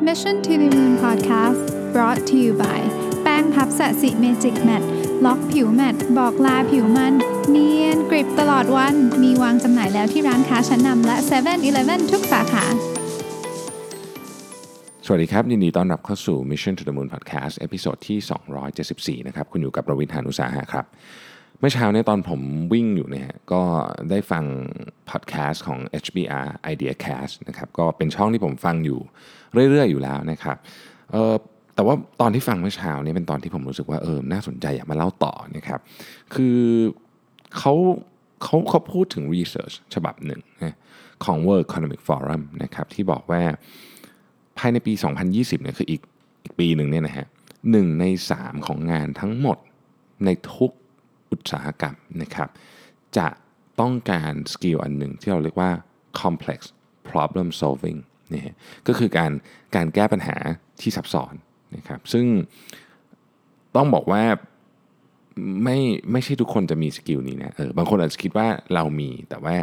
Mission to the Moon Podcast brought to you by แป้งพัฟ Sasi Magic Matte ล็อกผิว matte บอกลาผิวมัน เนียนกริบตลอดวัน มีวางจำหน่ายแล้วที่ร้านค้าชั้นนำและ7 e เ e ่ e อทุกสาขา สวัสดีครับ ยินดีต้อนรับเข้าสู่ Mission to the Moon Podcast episode ที่ 274 นะครับ คุณอยู่กับรวิศ หาญอุตสาหะครับ เมื่อเช้าเนี่ยตอนผมวิ่งอยู่เนี่ยก็ได้ฟังพอดแคสต์ของ HBR Idea Cast นะครับก็เป็นช่องที่ผมฟังอยู่เรื่อย ๆ อยู่แล้วนะครับเออแต่ว่าตอนที่ฟังเมื่อเช้าเนี่ยเป็นตอนที่ผมรู้สึกว่าเออน่าสนใจอยากมาเล่าต่อนะครับคือเขาเขาเขาพูดถึง research ฉบับหนึ่งนะของ World Economic Forum นะครับที่บอกว่าภายในปี 2020เนี่ยคืออีกอีกปีหนึ่งเนี่ยนะฮะหนึ่งใน 3 ของงานทั้งหมดในทุก อุตสาหกรรมนะครับ จะต้องการ skill อันหนึ่งที่เราเรียกว่า complex problem solving นี่ก็คือการการแก้ปัญหาที่ซับซ้อนนะครับซึ่งต้องบอกว่าไม่ไม่ใช่ทุกคนจะมี skill นี้นะเออบางคนอาจจะคิดว่าเรามีแต่ว่า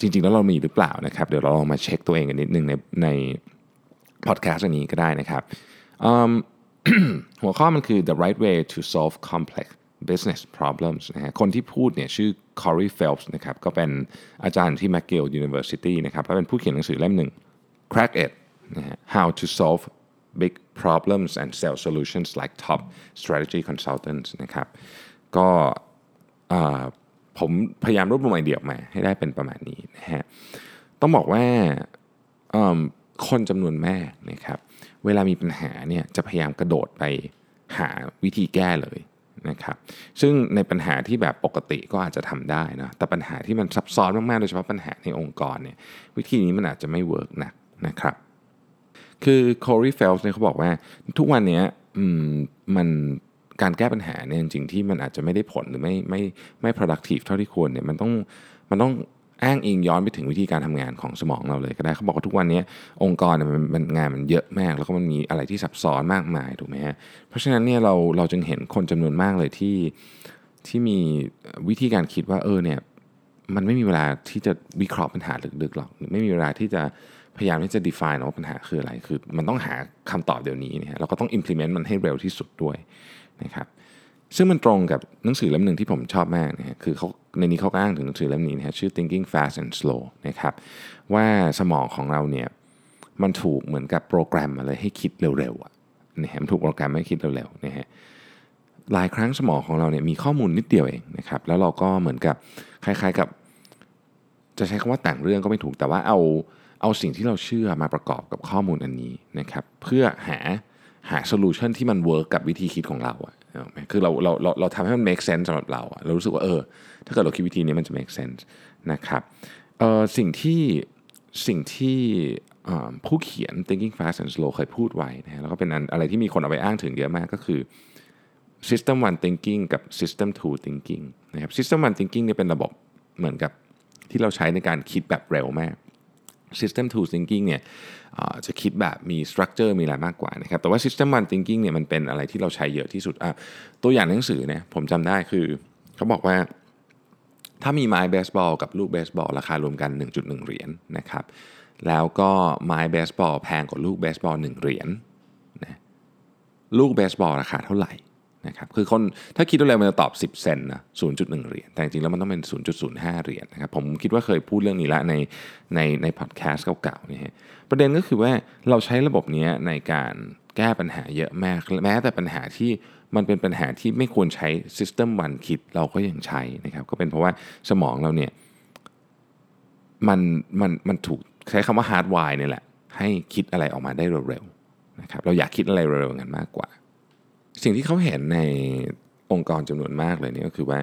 จริง ๆ แล้วเรามีหรือเปล่านะครับ เดี๋ยวเราลองมาเช็คตัวเองกันนิดนึงในในพอดแคสต์อันนี้ก็ได้นะครับหัวข้อมันคือ the right way to solve complex business problems นะฮะคนที่พูดเนี่ยชื่อ Corey Phelps นะครับก็เป็นอาจารย์ที่ McGill University นะครับและเป็นผู้เขียนหนังสือเล่มหนึ่ง Crack It นะฮะ How to Solve Big Problems and Sell Solutions like Top Strategy Consultants นะครับก็ผมพยายามรวบรวมไอเดียออกมาให้ได้เป็นประมาณนี้นะฮะต้องบอกว่าคนจำนวนมากนะครับเวลามีปัญหาเนี่ยจะพยายามกระโดดไปหาวิธีแก้เลย นะครับซึ่งในปัญหาที่แบบปกติก็อาจจะทำได้นะแต่ปัญหาที่มันซับซ้อนมากๆโดยเฉพาะปัญหาในองค์กรเนี่ยวิธีนี้มันอาจจะไม่ work นักนะครับคือ Corey Phelps เนี่ยเขาบอกว่าทุกวันนี้มันการแก้ปัญหาเนี่ยจริงๆที่มันอาจจะไม่ได้ผลหรือไม่ไม่ไม่ productive เท่าที่ควรเนี่ยมันต้องมันต้อง อ้างอิงย้อนไปถึงวิธีการทำงานของสมองเราเลยก็ได้เขาบอกว่าทุกวันนี้องค์กรมันมันงานมันเยอะมาก แล้วก็มันมีอะไรที่ซับซ้อนมากมายถูกไหมฮะเพราะฉะนั้นเนี่ยเราเราจึงเห็นคนจำนวนมากเลยที่ที่มีวิธีการคิดว่าเออเนี่ยมันไม่มีเวลาที่จะวิเคราะห์ปัญหาลึกๆหรอกไม่มีเวลาที่จะพยายามที่จะ define ว่าปัญหาคืออะไร คือมันต้องหาคำตอบเดี๋ยวนี้เนี่ยเราก็ต้อง implement มันให้เร็วที่สุดด้วยนะครับ ซึ่งมันตรงกับหนังสือเล่มหนึ่งที่ผมชอบมากนะฮะคือเขาในนี้เขาอ้างถึงหนังสือเล่มนี้นะฮะชื่อ Thinking Fast and Slow นะครับว่าสมองของเราเนี่ยมันถูกเหมือนกับโปรแกรมอะไรให้คิดเร็วๆอะนะฮะมันถูกโปรแกรมให้คิดเร็วๆนะฮะหลายครั้งสมองของเราเนี่ยมีข้อมูลนิดเดียวเองนะครับแล้วเราก็เหมือนกับคล้ายๆกับ จะใช้คำว่าแต่งเรื่องก็ไม่ถูกแต่ว่าเอาเอาสิ่งที่เราเชื่อมาประกอบกับข้อมูลอันนี้นะครับเพื่อหาหา solution ที่มัน work กับวิธีคิดของเราอะ คือเราเราเราเราทำให้มัน make sense สำหรับเราเรารู้สึกว่าเออ ถ้าเกิดเราคิดวิธีนี้มันจะ make sense นะครับเออสิ่งที่สิ่งที่ผู้เขียน Thinking, Fast and Slow เคยพูดไว้นะแล้วก็เป็นอะไรที่มีคนเอาไปอ้างถึงเยอะมากก็คือ system one thinking กับ system two thinking นะครับ system one thinking เนี่ยเป็นระบบเหมือนกับที่เราใช้ในการคิดแบบเร็วมาก system two thinking เนี่ยจะคิดแบบมี structure มีอะไรมากกว่านะครับ แต่ว่า system one thinking เนี่ยมันเป็นอะไรที่เราใช้เยอะที่สุดตัวอย่างหนังสือเนี่ยผมจำได้คือเขาบอกว่าถ้ามีไม้เบสบอลกับลูกเบสบอลราคารวมกัน 1.1 เหรียญนนะครับแล้วก็ไม้เบสบอลแพงกว่าลูกเบสบอล1เหรียญนะลูกเบสบอลราคาเท่าไหร่ นะครับคือคนถ้าคิดดูแล้วมันจะตอบ 10 เซนนะ0.1 เหรียญแต่จริงแล้วมันต้องเป็น 0.05 เหรียญนะครับผมคิดว่าเคยพูดเรื่องนี้ละในในในพอดแคสต์เก่าๆนี่ฮะประเด็นก็คือว่าเราใช้ระบบนี้ในการแก้ปัญหาเยอะมาก แม้แต่ปัญหาที่มันเป็นปัญหาที่ไม่ควรใช้ System 1 คิดเราก็ยังใช้นะครับก็เป็นเพราะว่าสมองเราเนี่ยมันมันมันถูกใช้คำว่า hard wire นี่แหละให้คิดอะไรออกมาได้เร็วๆนะครับเราอยากคิดอะไรเร็วๆกันมากกว่า สิ่งที่เขาเห็นในองค์กรจำนวนมากเลยนี่ก็คือว่า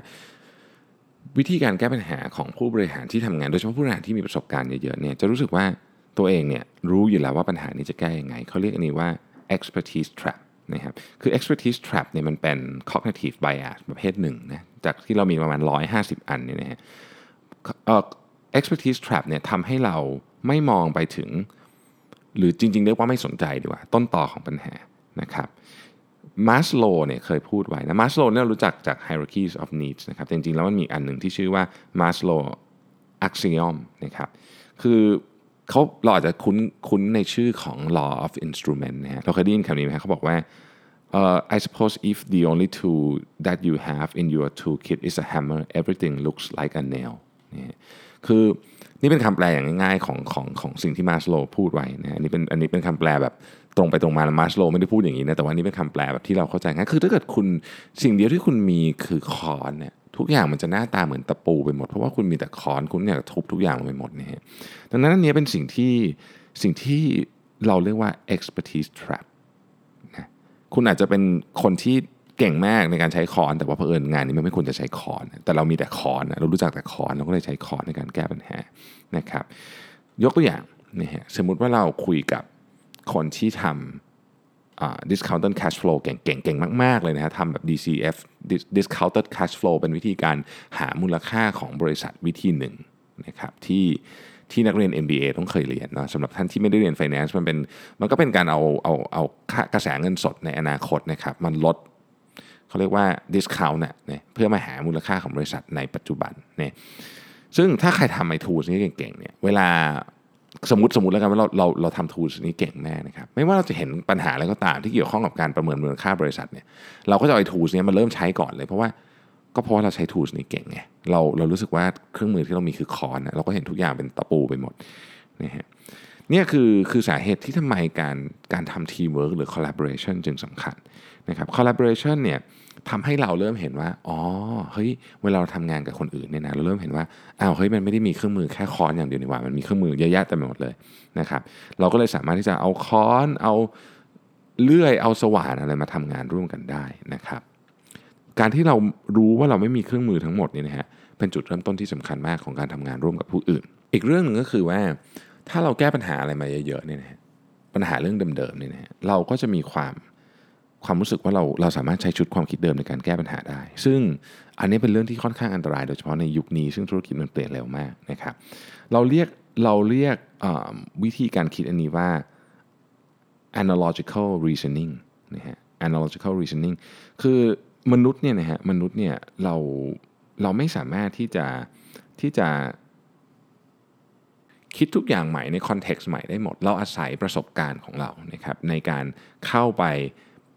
วิธีการแก้ปัญหาของผู้บริหารที่ทำงาน โดยเฉพาะผู้บริหารที่มีประสบการณ์เยอะๆเนี่ยจะรู้สึกว่าตัวเองเนี่ยรู้อยู่แล้วว่าปัญหานี้จะแก้ยังไงเขาเรียกอันนี้ว่า expertise trap นะครับคือ expertise trap เนี่ยมันเป็น cognitive bias ประเภทหนึ่งนะจากที่เรามีประมาณ 150 อันเนี่ยนะฮะ expertise trap เนี่ยทำให้เราไม่มองไปถึง หรือจริงๆเรียกว่าไม่สนใจดีกว่า ต้นต่อของปัญหานะครับ มาสโลเนี่ยเคยพูดไว้นะมาสโลเนี่ยรู้จักจาก hierarchies of needs นะครับจริงๆ แล้วมันมีอันหนึ่งที่ชื่อว่ามาสโล axiom นะครับคือเขาเราอาจจะคุ้นคุ้นในชื่อของ law of instrument นะฮะเราเคยได้ยินคำนี้ไหมเขาบอกว่า uh, I suppose if the only tool that you have in your toolkit is a hammer everything looks like a nail นี่คือ นี่เป็นคำแปลอย่างง่ายๆของของของสิ่งที่มาสโลพูดไว้นะอันนี้เป็นอันนี้เป็นคำแปลแบบตรงไปตรงมามาสโลไม่ได้พูดอย่างนี้นะแต่ว่านี่เป็นคำแปลแบบที่เราเข้าใจง่ายคือถ้าเกิดคุณสิ่งเดียวที่คุณมีคือค้อนเนี่ยทุกอย่างมันจะหน้าตาเหมือนตะปูไปหมด เพราะว่าคุณมีแต่ค้อนคุณอยากทุบทุกอย่างลงไปหมดเนี่ยดังนั้นอันนี้เป็นสิ่งที่สิ่งที่เราเรียกว่า expertise trap นะคุณอาจจะเป็นคนที่ เก่งมากในการใช้ค้อนแต่ว่าเผอิญงานนี้มันไม่ควรจะใช้ค้อน แต่เรามีแต่ค้อนเรารู้จักแต่ค้อนเราก็เลยใช้ค้อนในการแก้ปัญหานะครับ ยกตัวอย่างนะฮะสมมุติว่าเราคุยกับคนที่ทำ discounted cash flow เก่งๆเก่งมาก ๆ เลยนะฮะทำแบบ DCF discounted cash flow เป็นวิธีการหามูลค่าของบริษัทวิธีหนึ่งนะครับที่ที่นักเรียน MBA ต้องเคยเรียนนะสำหรับท่านที่ไม่ได้เรียน finance มันเป็นมันก็เป็นการเอาเอาเอากระแสเงินสดในอนาคตนะครับมันลด เขาเรียกว่า discount เนี่ยเพื่อมาหามูลค่าของบริษัทในปัจจุบันเนี่ยซึ่งถ้าใครทำไอ้ tools นี้เก่งๆเนี่ยเวลาสมมติสมมติแล้วกันว่าเราเราเราทำ tools นี้เก่งแม่นะครับไม่ว่าเราจะเห็นปัญหาอะไรก็ตามที่เกี่ยวข้องกับการประเมินมูลค่าบริษัทเนี่ยเราก็จะเอาไอ้ tools นี้มาเริ่มใช้ก่อนเลย เพราะว่าก็เพราะว่าเราใช้ tools นี้เก่งไงเราเรารู้สึกว่าเครื่องมือที่เรามีคือคอนะเราก็เห็นทุกอย่างเป็นตะปูไปหมดนะฮะเนี่ยคือคือสาเหตุที่ทำไมการการทำ teamwork หรือ collaboration จึงสำคัญ นะครับ collaboration เนี่ยทำให้เราเริ่มเห็นว่า อ๋อ เฮ้ย เวลาเราทำงานกับคนอื่นเนี่ยนะ เราเริ่มเห็นว่า อ้าว เฮ้ย มันไม่ได้มีเครื่องมือแค่ค้อนอย่างเดียวนี่หว่า มันมีเครื่องมือเยอะแยะเต็มไปหมดเลยนะครับ เราก็เลยสามารถที่จะเอาค้อน เอาเลื่อย เอาสว่านอะไรมาทำงานร่วมกันได้นะครับ การที่เรารู้ว่าเราไม่มีเครื่องมือทั้งหมดนี่นะฮะ เป็นจุดเริ่มต้นที่สำคัญมากของการทำงานร่วมกับผู้อื่น อีกเรื่องหนึ่งก็คือว่า ถ้าเราแก้ปัญหาอะไรมาเยอะๆเนี่ยนะฮะปัญหาเรื่องเดิมๆเนี่ยนะฮะเราก็จะมีความ ความรู้สึกว่าเราเราสามารถใช้ชุดความคิดเดิมในการแก้ปัญหาได้ ซึ่งอันนี้เป็นเรื่องที่ค่อนข้างอันตราย โดยเฉพาะในยุคนี้ซึ่งธุรกิจมันเปลี่ยนเร็วมากนะครับ เราเรียกเราเรียกวิธีการคิดอันนี้ว่า analogical reasoning นะฮะ analogical reasoning คือมนุษย์เนี่ยนะฮะมนุษย์เนี่ยเราเราไม่สามารถที่จะที่จะคิดทุกอย่างใหม่ในคอนเท็กซ์ใหม่ได้หมด เราอาศัยประสบการณ์ของเรานะครับในการเข้าไป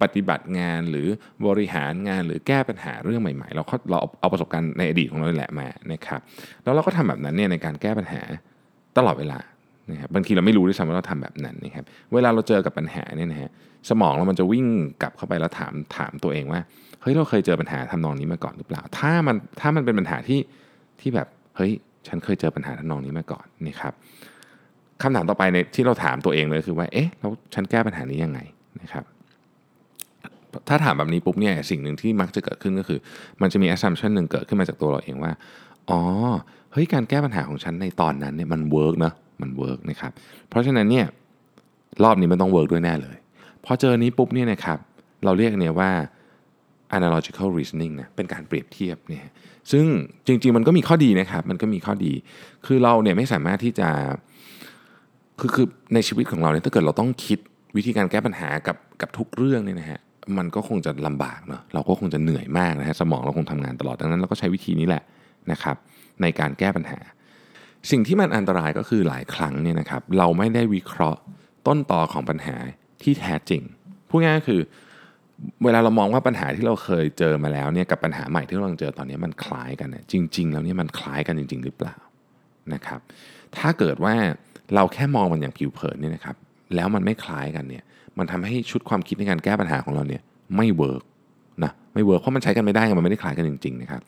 ปฏิบัติงานหรือบริหารงานหรือแก้ปัญหาเรื่องใหม่ๆ เราเราเอาประสบการณ์ในอดีตของเราแหละมานะครับแล้วเราก็ทำแบบนั้นเนี่ยในการแก้ปัญหาตลอดเวลานะครับบางทีเราไม่รู้ด้วยซ้ำว่าเราทำแบบนั้นนะครับเวลาเราเจอกับปัญหาเนี่ยนะฮะสมองเรามันจะวิ่งกลับเข้าไปแล้วถามถามตัวเองว่าเฮ้ยเราเคยเจอปัญหาทำนองนี้มาก่อนหรือเปล่า ถ้ามันถ้ามันเป็นปัญหาที่ที่แบบเฮ้ยฉันเคยเจอปัญหาทำนองนี้มาก่อนนี่ครับคำถามต่อไปในที่เราถามตัวเองเลยคือว่าเอ๊ะแล้วฉันแก้ปัญหานี้ยังไงนะครับ ถ้าถามแบบนี้ปุ๊บเนี่ยสิ่งหนึ่งที่มักจะเกิดขึ้นก็คือ มันจะมี assumption หนึ่งเกิดขึ้นมาจากตัวเราเองว่า อ๋อเฮ้ยการแก้ปัญหาของฉันในตอนนั้นเนี่ยมัน work นะมัน work นะครับเพราะฉะนั้นเนี่ยรอบนี้มันต้อง work ด้วยแน่เลยพอเจอนี้ปุ๊บเนี่ยนะครับเราเรียกเนี่ยว่า analogical reasoning นะเป็นการเปรียบเทียบเนี่ยซึ่งจริงๆมันก็มีข้อดีนะครับ มันก็มีข้อดี คือเราเนี่ยไม่สามารถที่จะคือคือในชีวิตของเราเนี่ยถ้าเกิดเราต้องคิดวิธีการแก้ปัญหากับกับทุกเรื่องเนี่ยนะฮะ มันก็คงจะลำบากเนาะเราก็คงจะเหนื่อยมากนะฮะสมองเราคงทำงานตลอดดังนั้นเราก็ใช้วิธีนี้แหละนะครับในการแก้ปัญหา สิ่งที่มันอันตรายก็คือหลายครั้งเนี่ยนะครับเราไม่ได้วิเคราะห์ต้นตอของปัญหาที่แท้จริงพูดง่ายก็คือเวลาเรามองว่าปัญหาที่เราเคยเจอมาแล้วเนี่ยกับปัญหาใหม่ที่เราเจอตอนนี้มันคล้ายกันเนี่ยจริง ๆ แล้วเนี่ยมันคล้ายกันจริง ๆ หรือเปล่านะครับ ถ้าเกิดว่าเราแค่มองมันอย่างผิวเผินเนี่ยนะครับ แล้วมันไม่คล้ายกันเนี่ยมันทำให้ชุดความคิดในการแก้ปัญหาของเราเนี่ยไม่ work นะไม่ work เพราะมันใช้กันไม่ได้มันไม่ได้คล้ายกันจริงๆนะครับ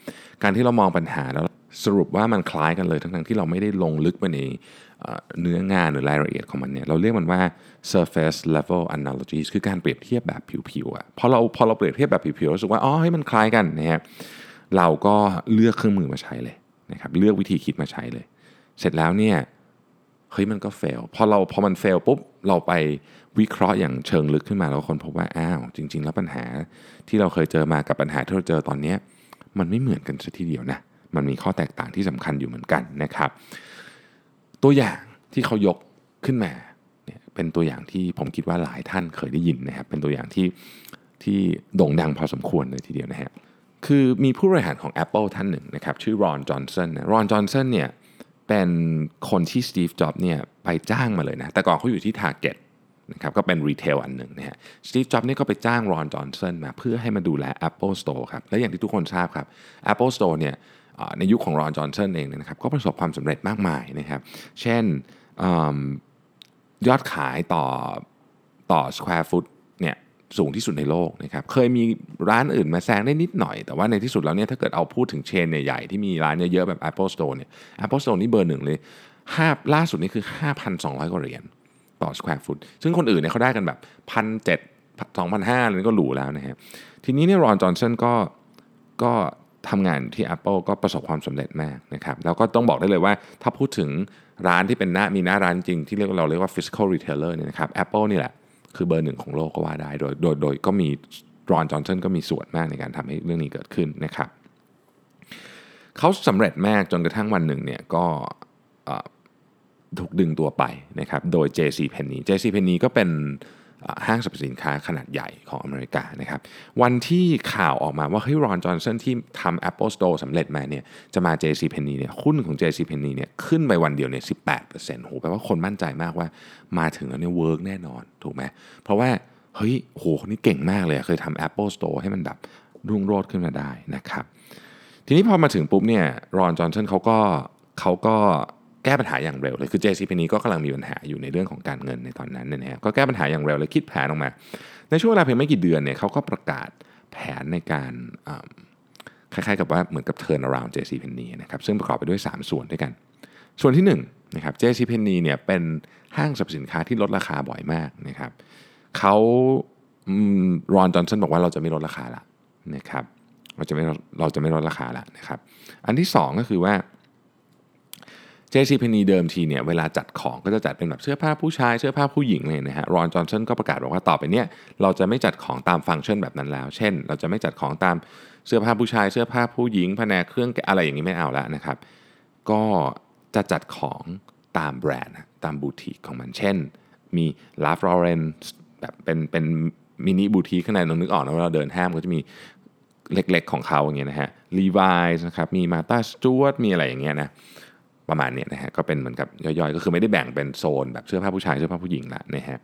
การที่เรามองปัญหาแล้วสรุปว่ามันคล้ายกันเลยทั้งๆที่เราไม่ได้ลงลึกไปในเนื้องานหรือรายละเอียดของมันเนี่ยเราเรียกมันว่า surface level analogies คือการเปรียบเทียบแบบผิวๆอะพอเราพอเราเปรียบเทียบแบบผิวๆรู้สึกว่าอ๋อให้มันคล้ายกันนะฮะเราก็เลือกเครื่องมือมาใช้เลยนะครับเลือกวิธีคิดมาใช้เลย เสร็จแล้วเนี่ยเฮ้ยมันก็เฟลพอเราพอมันเฟลปุ๊บ เราไปวิเคราะห์อย่างเชิงลึกขึ้นมาแล้วคนพบว่าอ้าวจริง ๆ แล้วปัญหาที่เราเคยเจอมากับปัญหาที่เราเจอตอนนี้มันไม่เหมือนกันสัทีเดียวนะมันมีข้อแตกต่างที่สำคัญอยู่เหมือนกันนะครับ ตัวอย่างที่เขายกขึ้นมาเนี่ยเป็นตัวอย่างที่ผมคิดว่าหลายท่านเคยได้ยินนะครับ เป็นตัวอย่างที่ที่โด่งดังพอสมควรเลยทีเดียวนะฮะคือมีผู้บริหารของ Apple ท่านหนึ่งนะครับ ชื่อรอนจอห์นสันรอนจอห์นสันเนี่ยเป็นคนที่สตีฟจ็อบเนี่ย ไปจ้างมาเลยนะแต่ก่อนเขาอยู่ที่ Target นะครับก็เป็นรีเทลอันหนึ่งนะฮะสตีฟจ็อบนี่ก็ไปจ้างรอนจอห์นสันมาเพื่อให้มาดูแล Apple Store ครับและอย่างที่ทุกคนทราบครับ Apple Store เนี่ยในยุคขของรอนจอห์นสันเองนะครับก็ประสบความสำเร็จมากมายนะครับเช่นยอดขายต่อต่อ square foot เนี่ยสูงที่สุดในโลกนะครับเคยมีร้านอื่นมาแซงได้นิดหน่อย แต่ว่าในที่สุดแล้วเนี่ยถ้าเกิดเอาพูดถึงเชนใหญ่ๆที่มีร้านเยอะๆแบบ Apple Store เนี่ย Apple Store นี่เบอร์หนึ่งเลย ห้าล่าสุดนี่คือ 5,200 กว่าเหรียญต่อ square foot ซึ่งคนอื่นเนี่ยเขาได้กันแบบพันเจ็ดสองพันห้าเลยก็หรูแล้วนะฮะทีนี้เนี่ยรอนจอห์นสันก็ก็ทำงานที่ Apple ก็ประสบความสำเร็จมากนะครับแล้วก็ต้องบอกได้เลยว่าถ้าพูดถึงร้านที่เป็นหน้ามีหน้าร้านจริงที่เรียกเราเรียกว่า physical retailer เนี่ยนะครับ Apple นี่แหละ คือเบอร์หนึ่งของโลกก็ว่าได้ โดยโดยโดยก็มีรอนจอห์นสันก็มีส่วนมากในการทำให้เรื่องนี้เกิดขึ้นนะครับเขาสำเร็จมากจนกระทั่งวันหนึ่งเนี่ยก็ ถูกดึงตัวไปนะครับโดย JC Penney JC Penney ก็เป็นห้างสรรพสินค้าขนาดใหญ่ของอเมริกานะครับวันที่ข่าวออกมาว่าเฮ้ยรอนจอห์นสันที่ทำ Apple Store สำเร็จมาเนี่ยจะมา JC Penney เนี่ยหุ้นของ JC Penney เนี่ยขึ้นไปวันเดียวเนี่ย18%โหแปลว่าคนมั่นใจมากว่ามาถึงแล้วเนี่ยเวิร์กแน่นอนถูกไหมเพราะว่าเฮ้ยโหคนนี้เก่งมากเลยเคยทำ Apple Store ให้มันแบบรุ่งโรจน์ขึ้นมาได้นะครับทีนี้พอมาถึงปุ๊บเนี่ยรอนจอห์นสันเขาก็เขาก็ แก้ปัญหาอย่างเร็วเลยคือ JC p e n n y ก็กำลังมีปัญหาอยู่ในเรื่องของการเงินในตอนนั้นนะฮะก็แก้ปัญหาอย่างเร็วเลยคิดแผนออกมา ในช่วงเวลาเพียงไม่กี่เดือนเนี่ยเขาก็ประกาศแผนในการคล้ายๆกับว่าเหมือนกับ turn around JC p e n n y นะครับซึ่งประกอบไปด้วย 3 ส่วนด้วยกัน ส่วนที่1นะครับ JC p e n n y เนี่ยเป็นห้างสรรพสินค้าที่ลดราคาบ่อยมากนะครับเขารอนจอห์นสันบอกว่าเราจะไม่ลดราคาละนะครับเราจะไม่เราจะไม่ลดราคาละนะครับ อันที่ 2 ก็คือว่า JC p e n n y เดิมทีเนี่ยเวลาจัดของก็จะจัดเป็นแบบเสื้อผ้าผู้ชายเสื้อผ้าผู้หญิงเลยนะฮะรอนจอห์นสันก็ประกาศบอกว่าต่อไปเนี่ยเราจะไม่จัดของตามฟังก์ชันแบบนั้นแล้ว เช่น เราจะไม่จัดของตามเสื้อผ้าผู้ชายเสื้อผ้าผู้หญิงแผนกเครื่องอะไรอย่างนี้ไม่เอาแล้วนะครับ ก็จะจัดของตามแบรนด์ตามบูติกของมันเช่น มี l a f r o r e n แบบเป็นเป็นมินิบูติกข้างในนึกออกนะว่าเราเดินห้ามก็จะมีเล็กๆของเขาอย่างเงี้ยนะฮะ Levi's นะครับมี Martha Stewart มีอะไรอย่างเงี้ยนะ ประมาณนี้นะฮะก็เป็นเหมือนกับย่อยๆ ก็คือไม่ได้แบ่งเป็นโซนแบบเสื้อผ้าผู้ชายเสื้อผ้าผู้หญิงละนะฮะ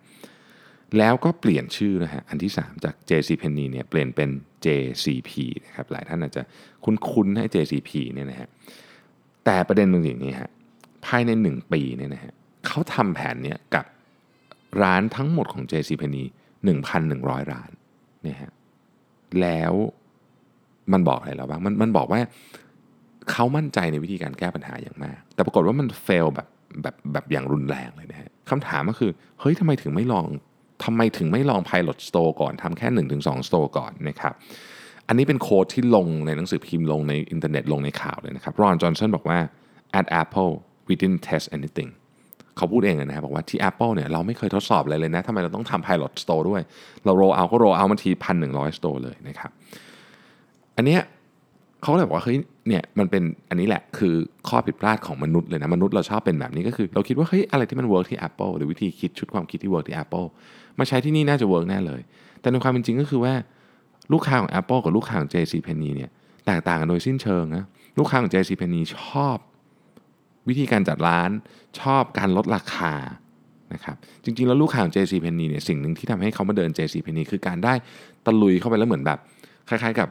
แล้วก็เปลี่ยนชื่อนะฮะอันที่ 3 จาก JC Penney เนี่ยเปลี่ยนเป็น JCP นะครับหลายท่านอาจจะคุ้นๆให้ JCP เนี่ยนะฮะแต่ประเด็นมันอย่างนี้ฮะภายใน 1 ปีเนี่ยนะฮะเขาทำแผนเนี่ยกับร้านทั้งหมดของ JC Penney 1,100 ร้านเนี่ยฮะแล้วมันบอกอะไรเราบ้างมันมันบอกว่า เขามั่นใจในวิธีการแก้ปัญหาอย่างมาก แต่ปรากฏว่ามัน fail แบบแบบแบบอย่างรุนแรงเลยนะฮะคำถามก็คือ เฮ้ยทำไมถึงไม่ลองทำไมถึงไม่ลอง Pilot Store ก่อนทำแค่ 1-2 Store ก่อนนะครับอันนี้เป็น quote ที่ลงในหนังสือพิมพ์ลงในอินเทอร์เน็ตลงในข่าวเลยนะครับรอนจอห์นสันบอกว่า at Apple we didn't test anything เขาพูดเองเลยนะครับบอกว่าที่ Apple เนี่ยเราไม่เคยทดสอบอะไรเลยนะทำไมเราต้องทำ Pilot Store ด้วย เรา roll out ก็ roll out มันทีพันหนึ่งร้อย store เลยนะครับ อันเนี้ยเขาเลยบอกว่าเฮ้ย เนี่ยมันเป็นอันนี้แหละคือข้อผิดพลาดของมนุษย์เลยนะ มนุษย์เราชอบเป็นแบบนี้ก็คือ เราคิดว่าเฮ้ยอะไรที่มัน work ที่ Apple หรือวิธีคิดชุดความคิดที่ work ที่ Apple มาใช้ที่นี่น่าจะ work แน่เลย แต่ในความเป็นจริงก็คือว่าลูกค้าของ Apple กับลูกค้าของ JC Penney เนี่ยแตกต่างกันโดยสิ้นเชิงนะลูกค้าของ JC Penney ชอบวิธีการจัดร้านชอบการลดราคานะครับจริงๆ แล้วลูกค้าของ JC Penney เนี่ยสิ่งหนึ่งที่ทำให้เขามาเดิน JC Penney คือการได้ตะลุยเข้าไปแล้วเหมือนแบบ คล้ายๆกับ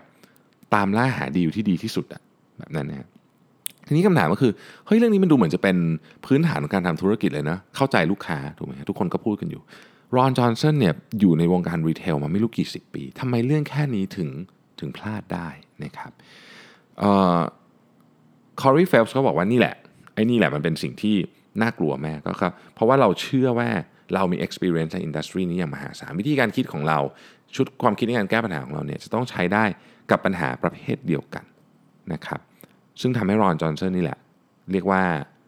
ตามล่าหาดีลที่ดีที่สุดอะ แบบนั้นนะทีนี้คำถามก็คือเฮ้ยเรื่องนี้มันดูเหมือนจะเป็นพื้นฐานของการทำธุรกิจเลยนะเข้าใจลูกค้าถูกไหมทุกคนก็พูดกันอยู่รอนจอห์นสันเนี่ยอยู่ในวงการรีเทลมาไม่รู้กี่สิบปีทำไมเรื่องแค่นี้ถึงถึงพลาดได้นะครับ Corey Phelps ก็บอกว่านี่แหละไอ้นี่แหละมันเป็นสิ่งที่น่ากลัวแม่ก็ครับเพราะว่าเราเชื่อว่าเรามี experience ใน industry นี้อย่างมหาศาลวิธีการคิดของเราชุดความคิดในการแก้ปัญหาของเราเนี่ยจะต้องใช้ได้กับปัญหาประเภทเดียวกันนะครับ ซึ่งทำให้รอนจอห์นสันนี่แหละ เรียกว่า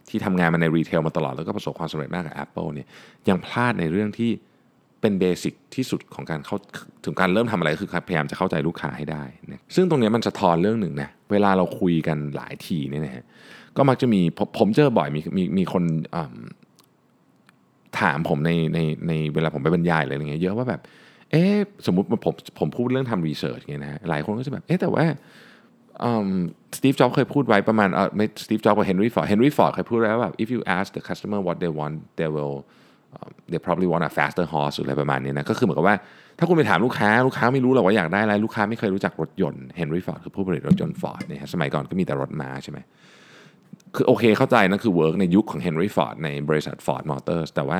ที่ทำงานมาใน retail มาตลอดแล้วก็ประสบความสำเร็จมากกับ Apple เนี่ยยังพลาดในเรื่องที่เป็น basic ที่สุดของการเข้าถึงการเริ่มทำอะไรคือพยายามจะเข้าใจลูกค้าให้ได้นะซึ่งตรงนี้มันสะท้อนเรื่องหนึ่งนะเวลาเราคุยกันหลายทีเนี่ยนะฮะก็มักจะมีผมเจอบ่อยมีมีมีคนถามผมในในในเวลาผมไปบรรยายอะไรอย่างเงี้ยเยอะว่าแบบเอ๊ะสมมติผมผมพูดเรื่องทำ research เงี้ยนะหลายคนก็จะแบบเอ๊ะแต่ว่า สตีฟจ็อบเคยพูดไว้ประมาณเออไม่สตีฟจ็อบกับเฮนรี่ฟอร์ดเฮนรี่ฟอร์ดเคยพูดไว้ว่าแบบ if you ask the customer what they want they will um, they probably want a faster horse อะไรประมาณนี้นะก็คือเหมือนกับว่าถ้าคุณไปถามลูกค้า ลูกค้าไม่รู้หรอกว่าอยากได้อะไรลูกค้าไม่เคยรู้จักรถยนต์เฮนรี่ฟอร์ดคือผู้ผลิตรถยนต์ฟอร์ดเนี่ยสมัยก่อนก็มีแต่รถม้าใช่ไหมคือโอเคเข้าใจนั่นคือ work ในยุคของเฮนรี่ฟอร์ดในบริษัทฟอร์ดมอเตอร์สแต่ว่า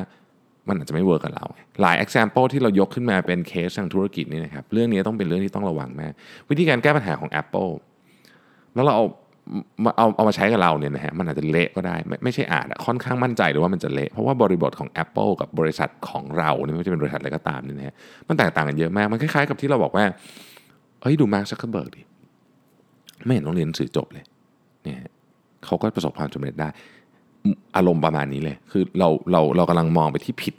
มันอาจจะไม่ work กับเรา หลาย example ที่เรายกขึ้นมาเป็นเคสทางธุรกิจนี่นะครับ เรื่องนี้ต้องเป็นเรื่องที่ต้องระวังมาก วิธีการแก้ปัญหาของ Apple แล้วเราเอามาเอาเอามาใช้กับเราเนี่ยนะฮะมันอาจจะเละก็ได้ไม่ไม่ใช่อาจค่อนข้างมั่นใจเลยว่ามันจะเละเพราะว่าบริบทของ Apple กับบริษัทของเราเนี่ยไม่ว่าจะเป็นบริษัทอะไรก็ตามเนี่ยนะฮะมันแตกต่างกันเยอะมากมันคล้ายๆกับที่เราบอกว่าเฮ้ยดูมาร์คซักเคอร์เบิร์กดิไม่เห็นต้องเรียนหนังสือจบเลยเนี่ยเขาก็ประสบความสำเร็จได้ อารมณ์ประมาณนี้เลย คือเราเราเรากำลังมองไปที่ผิด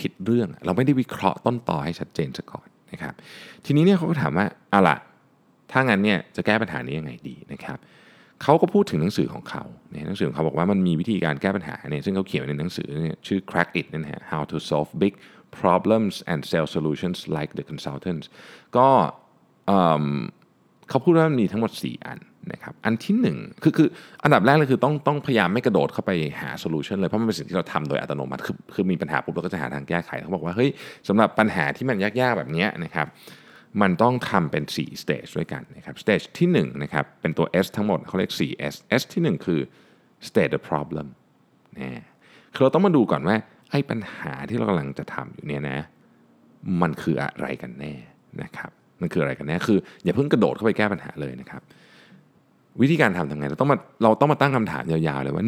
ผิดเรื่อง เราไม่ได้วิเคราะห์ต้นตอให้ชัดเจนซะก่อนนะครับ ทีนี้เนี่ยเขาก็ถามว่าเอาล่ะ ถ้างั้นเนี่ยจะแก้ปัญหานี้ยังไงดีนะครับเขาก็พูดถึงหนังสือของเขาเนี่ยหนังสือของเขาบอกว่ามันมีวิธีการแก้ปัญหาเนี่ยซึ่งเขาเขียนในหนังสือเนี่ยชื่อ Cracked It นะฮะ how to solve big problems and sell solutions like the consultants ก็เขาพูดว่ามันมีทั้งหมด 4 อันนะครับอันที่1คือคืออันดับแรกเลยคือต้องต้องพยายามไม่กระโดดเข้าไปหาโซลูชันเลยเพราะมันเป็นสิ่งที่เราทำโดยอัตโนมัติคือคือมีปัญหาปุ๊บเราก็จะหาทางแก้ไขเขาบอกว่าเฮ้ยสำหรับปัญหาที่มันยากๆแบบนี้นะครับ มันต้องทำเป็น 4 stage ด้วยกันนะครับ stage ที่1นะครับเป็นตัว S ทั้งหมดเขาเรียก 4S S ที่ 1 คือ state the problem นะคือเราต้องมาดูก่อนว่าไอ้ปัญหาที่เรากำลังจะทำอยู่เนี่ยนะมันคืออะไรกันแน่นะครับมันคืออะไรกันแน่คืออย่าเพิ่งกระโดดเข้าไปแก้ปัญหาเลยนะครับ วิธีการทำทำไงเราต้องมาเราต้องมาตั้งคำถามยาวๆเลยว่า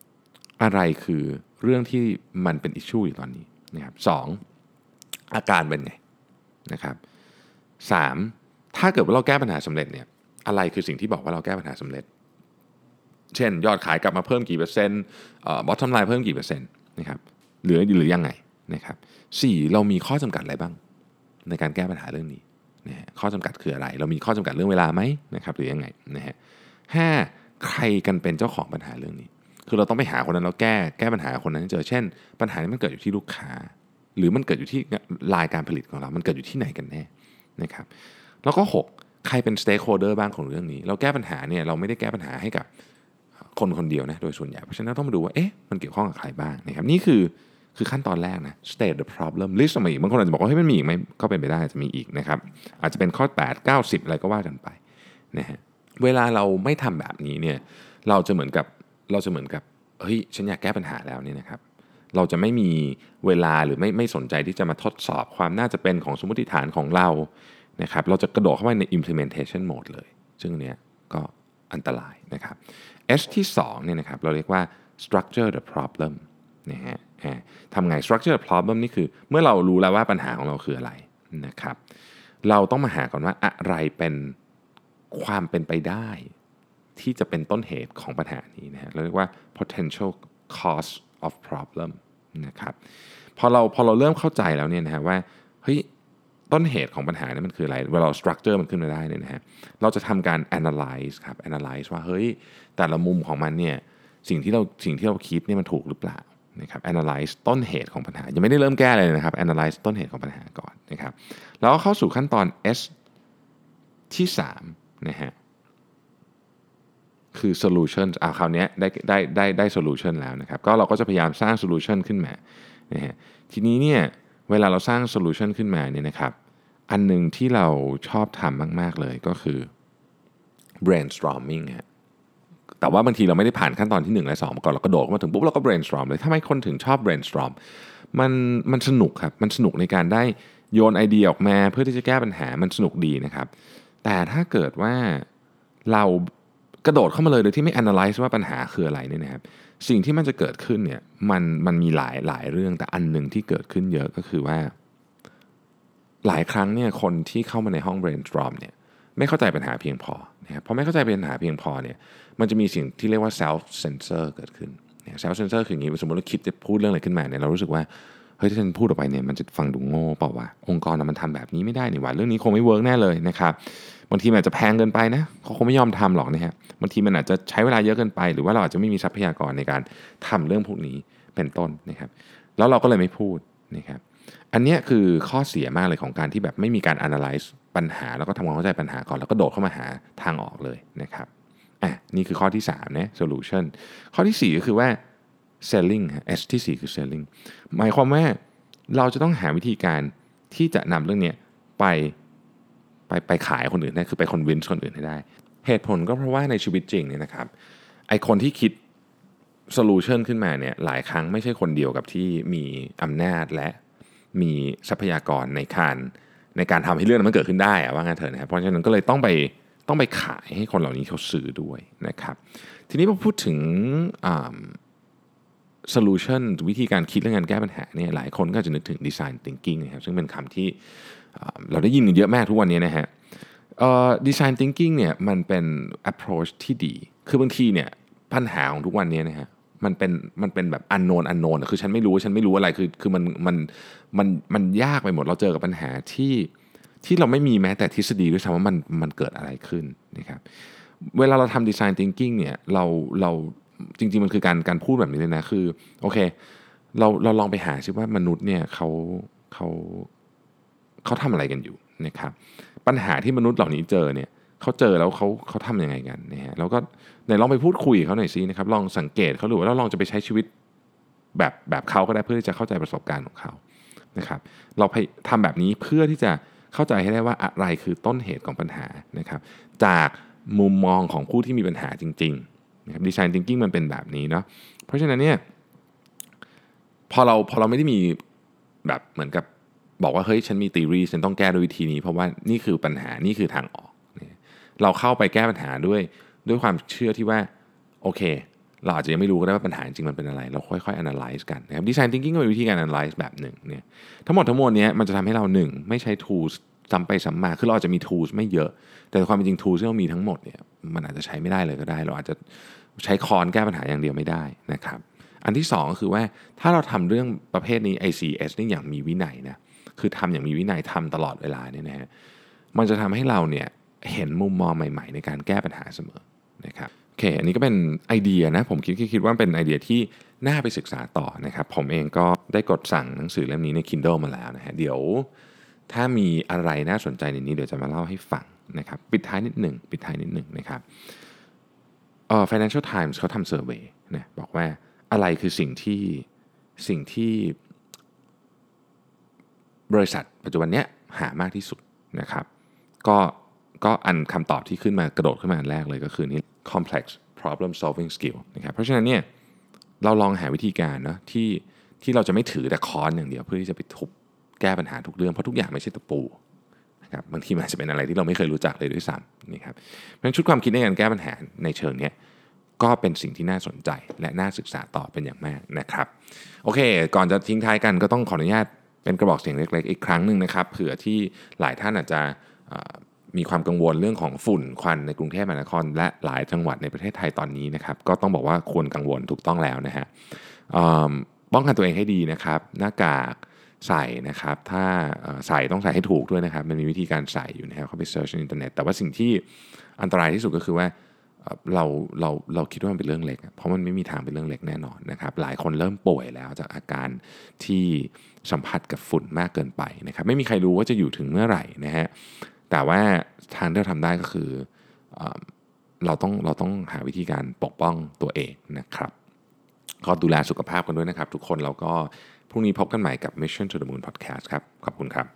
1. อะไรคือเรื่องที่มันเป็นอิชชูอยู่ตอนนี้นะครับสอาการเป็นไงนะครับ 3. ถ้าเกิดว่าเราแก้ปัญหาสำเร็จเนี่ยอะไรคือสิ่งที่บอกว่าเราแก้ปัญหาสำเร็จ เช่น ยอดขายกลับมาเพิ่มกี่เปอร์เซ็นต์บอททอมไลน์เพิ่มกี่เปอร์เซ็นต์นะครับหรือหรือยังไงนะครับสี่เรามีข้อจำกัดอะไรบ้าง ในการแก้ปัญหาเรื่องนี้นะฮะข้อจำกัดคืออะไร เรามีข้อจำกัดเรื่องเวลาไหมนะครับหรือยังไงนะฮะห้าใครกันเป็นเจ้าของปัญหาเรื่องนี้ คือเราต้องไปหาคนนั้นเราแก้แก้ปัญหาคนนั้นเจอเช่น ปัญหานี้มันเกิดอยู่ที่ลูกค้า หรือมันเกิดอยู่ที่ลายการผลิตของเรา มันเกิดอยู่ที่ไหนกันแน่ นะครับแล้วก็ 6 ใครเป็น stakeholder บ้างของเรื่องนี้ เราแก้ปัญหาเนี่ยเราไม่ได้แก้ปัญหาให้กับคนคนเดียวนะโดยส่วนใหญ่ เพราะฉะนั้นต้องมาดูว่าเอ๊ะมันเกี่ยวข้องกับใครบ้างนะครับนี่คือคือขั้นตอนแรกนะ state the problem list มาอีกบางคนอาจจะบอกว่าเฮ้ยมันมีอีกไหมก็เป็นไปได้จะมีอีกนะครับอาจจะเป็นข้อ 8 9 10 อะไรก็ว่ากันไปนะฮะเวลาเราไม่ทำแบบนี้เนี่ยเราจะเหมือนกับเราจะเหมือนกับเฮ้ยฉันอยากแก้ปัญหาแล้วนี่นะครับ เราจะไม่มีเวลาหรือไม่ไม่สนใจที่จะมาทดสอบความน่าจะเป็นของสมมติฐานของเรานะครับเราจะกระโดดเข้าไปใน implementation mode เลย ซึ่งเนี้ยก็อันตรายนะครับ S ที่2เนี่ยนะครับเราเรียกว่า structure the problem นะฮะทำไง structure the problem นี่คือ เมื่อเรารู้แล้วว่าปัญหาของเราคืออะไรนะครับ เราต้องมาหาก่อนว่าอะไรเป็นความเป็นไปได้ ที่จะเป็นต้นเหตุของปัญหานี้นะฮะเราเรียกว่า potential cause of problem นะครับพอเราพอเราเริ่มเข้าใจแล้วเนี่ยนะฮะว่าเฮ้ยต้นเหตุของปัญหานี่มันคืออะไร เวลาเรา structure มันขึ้นมาได้เนี่ยนะฮะเราจะทำการ analyze ครับ analyze ว่าเฮ้ยแต่ละมุมของมันเนี่ยสิ่งที่เราสิ่งที่เราคิดเนี่ยมันถูกหรือเปล่านะครับ analyze ต้นเหตุของปัญหา ยังไม่ได้เริ่มแก้เลยนะครับ analyze ต้นเหตุของปัญหาก่อนนะครับแล้วเข้าสู่ขั้นตอน S ที่3นะฮะ คือ solution อ่าคราวนี้ได้ได้ได้ได้ solution แล้วนะครับ ก็เราก็จะพยายามสร้าง solution ขึ้นมานะฮะทีนี้เนี่ยเวลาเราสร้าง solution ขึ้นมาเนี่ยนะครับ อันหนึ่งที่เราชอบทำมาก ๆ เลยก็คือ brainstorming ฮะแต่ว่าบางทีเราไม่ได้ผ่านขั้นตอนที่ 1 และ2มาก่อนเราก็โดดมาถึงปุ๊บเราก็ brainstorm เลยทำไมคนถึงชอบ brainstorm มันมันสนุกครับ มันสนุกในการได้โยนไอเดียออกมาเพื่อที่จะแก้ปัญหามันสนุกดีนะครับ แต่ถ้าเกิดว่าเรา กระโดดเข้ามาเลยโดยที่ไม่ analyze ว่าปัญหาคืออะไรเนี่ยนะครับสิ่งที่มันจะเกิดขึ้นเนี่ยมันมันมีหลายหลายเรื่องแต่อันหนึ่งที่เกิดขึ้นเยอะก็คือว่า หลายครั้งเนี่ยคนที่เข้ามาในห้อง brainstorm เนี่ยไม่เข้าใจปัญหาเพียงพอนะครับพอไม่เข้าใจปัญหาเพียงพอเนี่ยมันจะมีสิ่งที่เรียกว่า self censor เกิดขึ้น self censor คืออย่างนี้สมมติเราคิดจะพูดเรื่องอะไรขึ้นมาเนี่ยเรารู้สึกว่า ฮ้ยถ้าฉันพูดออกไปเนี่ยมันจะฟังดูโง่เปล่าวะองค์กรมันทำแบบนี้ไม่ได้นี่หว่าเรื่องนี้คงไม่เวิร์กแน่เลยนะครับบางทีมันอาจจะแพงเกินไปนะเขาคงไม่ยอมทำหรอกนะฮะบางทีมันอาจจะใช้เวลาเยอะเกินไป หรือว่าเราอาจจะไม่มีทรัพยากรในการทำเรื่องพวกนี้เป็นต้นนะครับ แล้วเราก็เลยไม่พูดนะครับอันนี้คือข้อเสียมากเลยของการที่แบบไม่มีการ analyze ปัญหา แล้วก็ทำความเข้าใจปัญหาก่อนแล้วก็โดดเข้ามาหาทางออกเลยนะครับอะนี่คือข้อที่3นะ solution ข้อที่ 4 ก็คือว่า selling S ที่ 4 คือ selling หมายความว่าเราจะต้องหาวิธีการที่จะนำเรื่องนี้ไปไปไปขายคนอื่นได้คือไป convince คนอื่นให้ได้ เหตุผลก็เพราะว่าในชีวิตจริงเนี่ยนะครับไอคนที่คิด solution ขึ้นมาเนี่ยหลายครั้งไม่ใช่คนเดียวกับที่มีอำนาจและมีทรัพยากรในการในการทำให้เรื่องนั้นมันเกิดขึ้นได้อะว่างั้นเถอะนะครับเพราะฉะนั้นก็เลยต้องไปต้องไปขายให้คนเหล่านี้เขาซื้อด้วยนะครับ ทีนี้พอพูดถึง solution วิธีการคิดเรื่องการแก้ปัญหาเนี่ยหลายคนก็จะนึกถึง design thinking นะครับซึ่งเป็นคำที่เราได้ยินกันเยอะมากทุกวันนี้นะฮะดีไซน์ thinking เนี่ยมันเป็น approach ที่ดี คือบางทีเนี่ยปัญหาของทุกวันนี้นะฮะมันเป็นมันเป็นแบบ unknown unknown คือฉันไม่รู้ฉันไม่รู้อะไรคือคือมันมันมันมันยากไปหมดเราเจอกับปัญหาที่ที่เราไม่มีแม้แต่ทฤษฎีด้วยซ้ำว่ามันมันเกิดอะไรขึ้นนะครับเวลาเราทำดีไซน์ thinking เนี่ยเราเรา จริง ๆ มันคือการการพูดแบบนี้เลยนะ คือ โอเค เราเราลองไปหาซิว่ามนุษย์เนี่ยเขาเขาเขาทำอะไรกันอยู่นะครับปัญหาที่มนุษย์เหล่านี้เจอเนี่ยเขาเจอแล้วเขาเขาทำยังไงกันนะฮะแล้วก็ในลองไปพูดคุยเขาหน่อยซินะครับลองสังเกตเขาดูแล้วลองจะไปใช้ชีวิตแบบแบบเขาก็ได้เพื่อที่จะเข้าใจประสบการณ์ของเขานะครับ เราทำแบบนี้เพื่อที่จะเข้าใจให้ได้ว่าอะไรคือต้นเหตุของปัญหานะครับ จากมุมมองของผู้ที่มีปัญหาจริงๆ นะครับดีไซน์ทิงกิ้งมันเป็นแบบนี้เนาะเพราะฉะนั้นเนี่ยพอเราพอเราไม่ได้มีแบบเหมือนกับบอกว่าเฮ้ยฉันมีตีรีฉันต้องแก้ด้วยวิธีนี้ เพราะว่านี่คือปัญหานี่คือทางออก เราเข้าไปแก้ปัญหาด้วยด้วยความเชื่อที่ว่าโอเค เราอาจจะยังไม่รู้ก็ได้ว่าปัญหาจริงมันเป็นอะไร เราค่อยๆ analyze กันนะครับดีไซน์ทิงกิ้งก็เป็นวิธีการ analyze แบบหนึ่งเนี่ยทั้งหมดทั้งมวลนี้มันจะทำให้เราหนึ่งไม่ใช้ tools ซ้ำไปซ้ำมาคือเราอาจจะมี tools ไม่เยอะ แต่ความเป็นจริง tools ที่เรามีทั้งหมดเนี่ยมันอาจจะใช้ไม่ได้เลยก็ได้ เราอาจจะใช้คอนแก้ปัญหาอย่างเดียวไม่ได้นะครับ อันที่ 2 ก็คือว่าถ้าเราทำเรื่องประเภทนี้ ICS นี่อย่างมีวินัยนะคือทำอย่างมีวินัยทำตลอดเวลาเนี่ยนะฮะมันจะทำให้เราเนี่ยเห็นมุมมองใหม่ ๆ ในการแก้ปัญหาเสมอนะครับโอเค อันนี้ก็เป็นไอเดียนะ ผมคิดคิดว่าเป็นไอเดียที่น่าไปศึกษาต่อนะครับ ผมเองก็ได้กดสั่งหนังสือเล่มนี้ใน Kindle มาแล้วนะฮะ เดี๋ยว ถ้ามีอะไรน่าสนใจในนี้เดี๋ยวจะมาเล่าให้ฟังนะครับปิดท้ายนิดหนึ่งปิดท้ายนิดหนึ่งนะครับเอ่อ Financial Times เขาทำเซอร์เวยนะบอกว่าอะไรคือสิ่งที่สิ่งที่บริษัทปัจจุบันนี้หามากที่สุดนะครับ ก็ก็อันคำตอบที่ขึ้นมากระโดดขึ้นมาอันแรกเลยก็คือนี่ complex problem solving skill นะครับเพราะฉะนั้นเนี่ยเราลองหาวิธีการเนาะที่ที่เราจะไม่ถือแต่คอนอย่างเดียวเพื่อที่จะไปทุบ แก้ปัญหาทุกเรื่องเพราะทุกอย่างไม่ใช่ตะปูนะครับบางทีมันจะเป็นอะไรที่เราไม่เคยรู้จักเลยด้วยซ้ำนี่ครับเพราะฉะนั้นชุดความคิดในการแก้ปัญหาในเชิงนี้ก็เป็นสิ่งที่น่าสนใจและน่าศึกษาต่อเป็นอย่างมากนะครับ โอเค ก่อนจะทิ้งท้ายกันก็ต้องขออนุญาตเป็นกระบอกเสียงเล็ก ๆ อีกครั้งหนึ่งนะครับเผื่อที่หลายท่านอาจจะมีความกังวลเรื่องของฝุ่นควันในกรุงเทพมหานคร และหลายจังหวัดในประเทศไทยตอนนี้นะครับ ก็ต้องบอกว่าควรกังวลถูกต้องแล้วนะฮะป้องกันตัวเองให้ดีนะครับ หน้ากาก ใส่นะครับ ถ้าใส่ต้องใส่ให้ถูกด้วยนะครับ มันมีวิธีการใส่อยู่นะครับเข้าไป search ในอินเทอร์เน็ตแต่ว่าสิ่งที่อันตรายที่สุดก็คือว่าเราเราเราคิดว่ามันเป็นเรื่องเล็ก เพราะมันไม่มีทางเป็นเรื่องเล็กแน่นอนนะครับ หลายคนเริ่มป่วยแล้วจากอาการที่สัมผัสกับฝุ่นมากเกินไปนะครับ ไม่มีใครรู้ว่าจะอยู่ถึงเมื่อไหร่นะฮะแต่ว่าทางที่เราทำได้ก็คือเราต้องเราต้องหาวิธีการปกป้องตัวเองนะครับ ก็ดูแลสุขภาพกันด้วยนะครับ ทุกคนเราก็ พรุ่งนี้พบกันใหม่กับ Mission to the Moon Podcast ครับ ขอบคุณครับ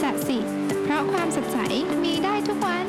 สัสิเพราะความสดใสมีได้ทุกวัน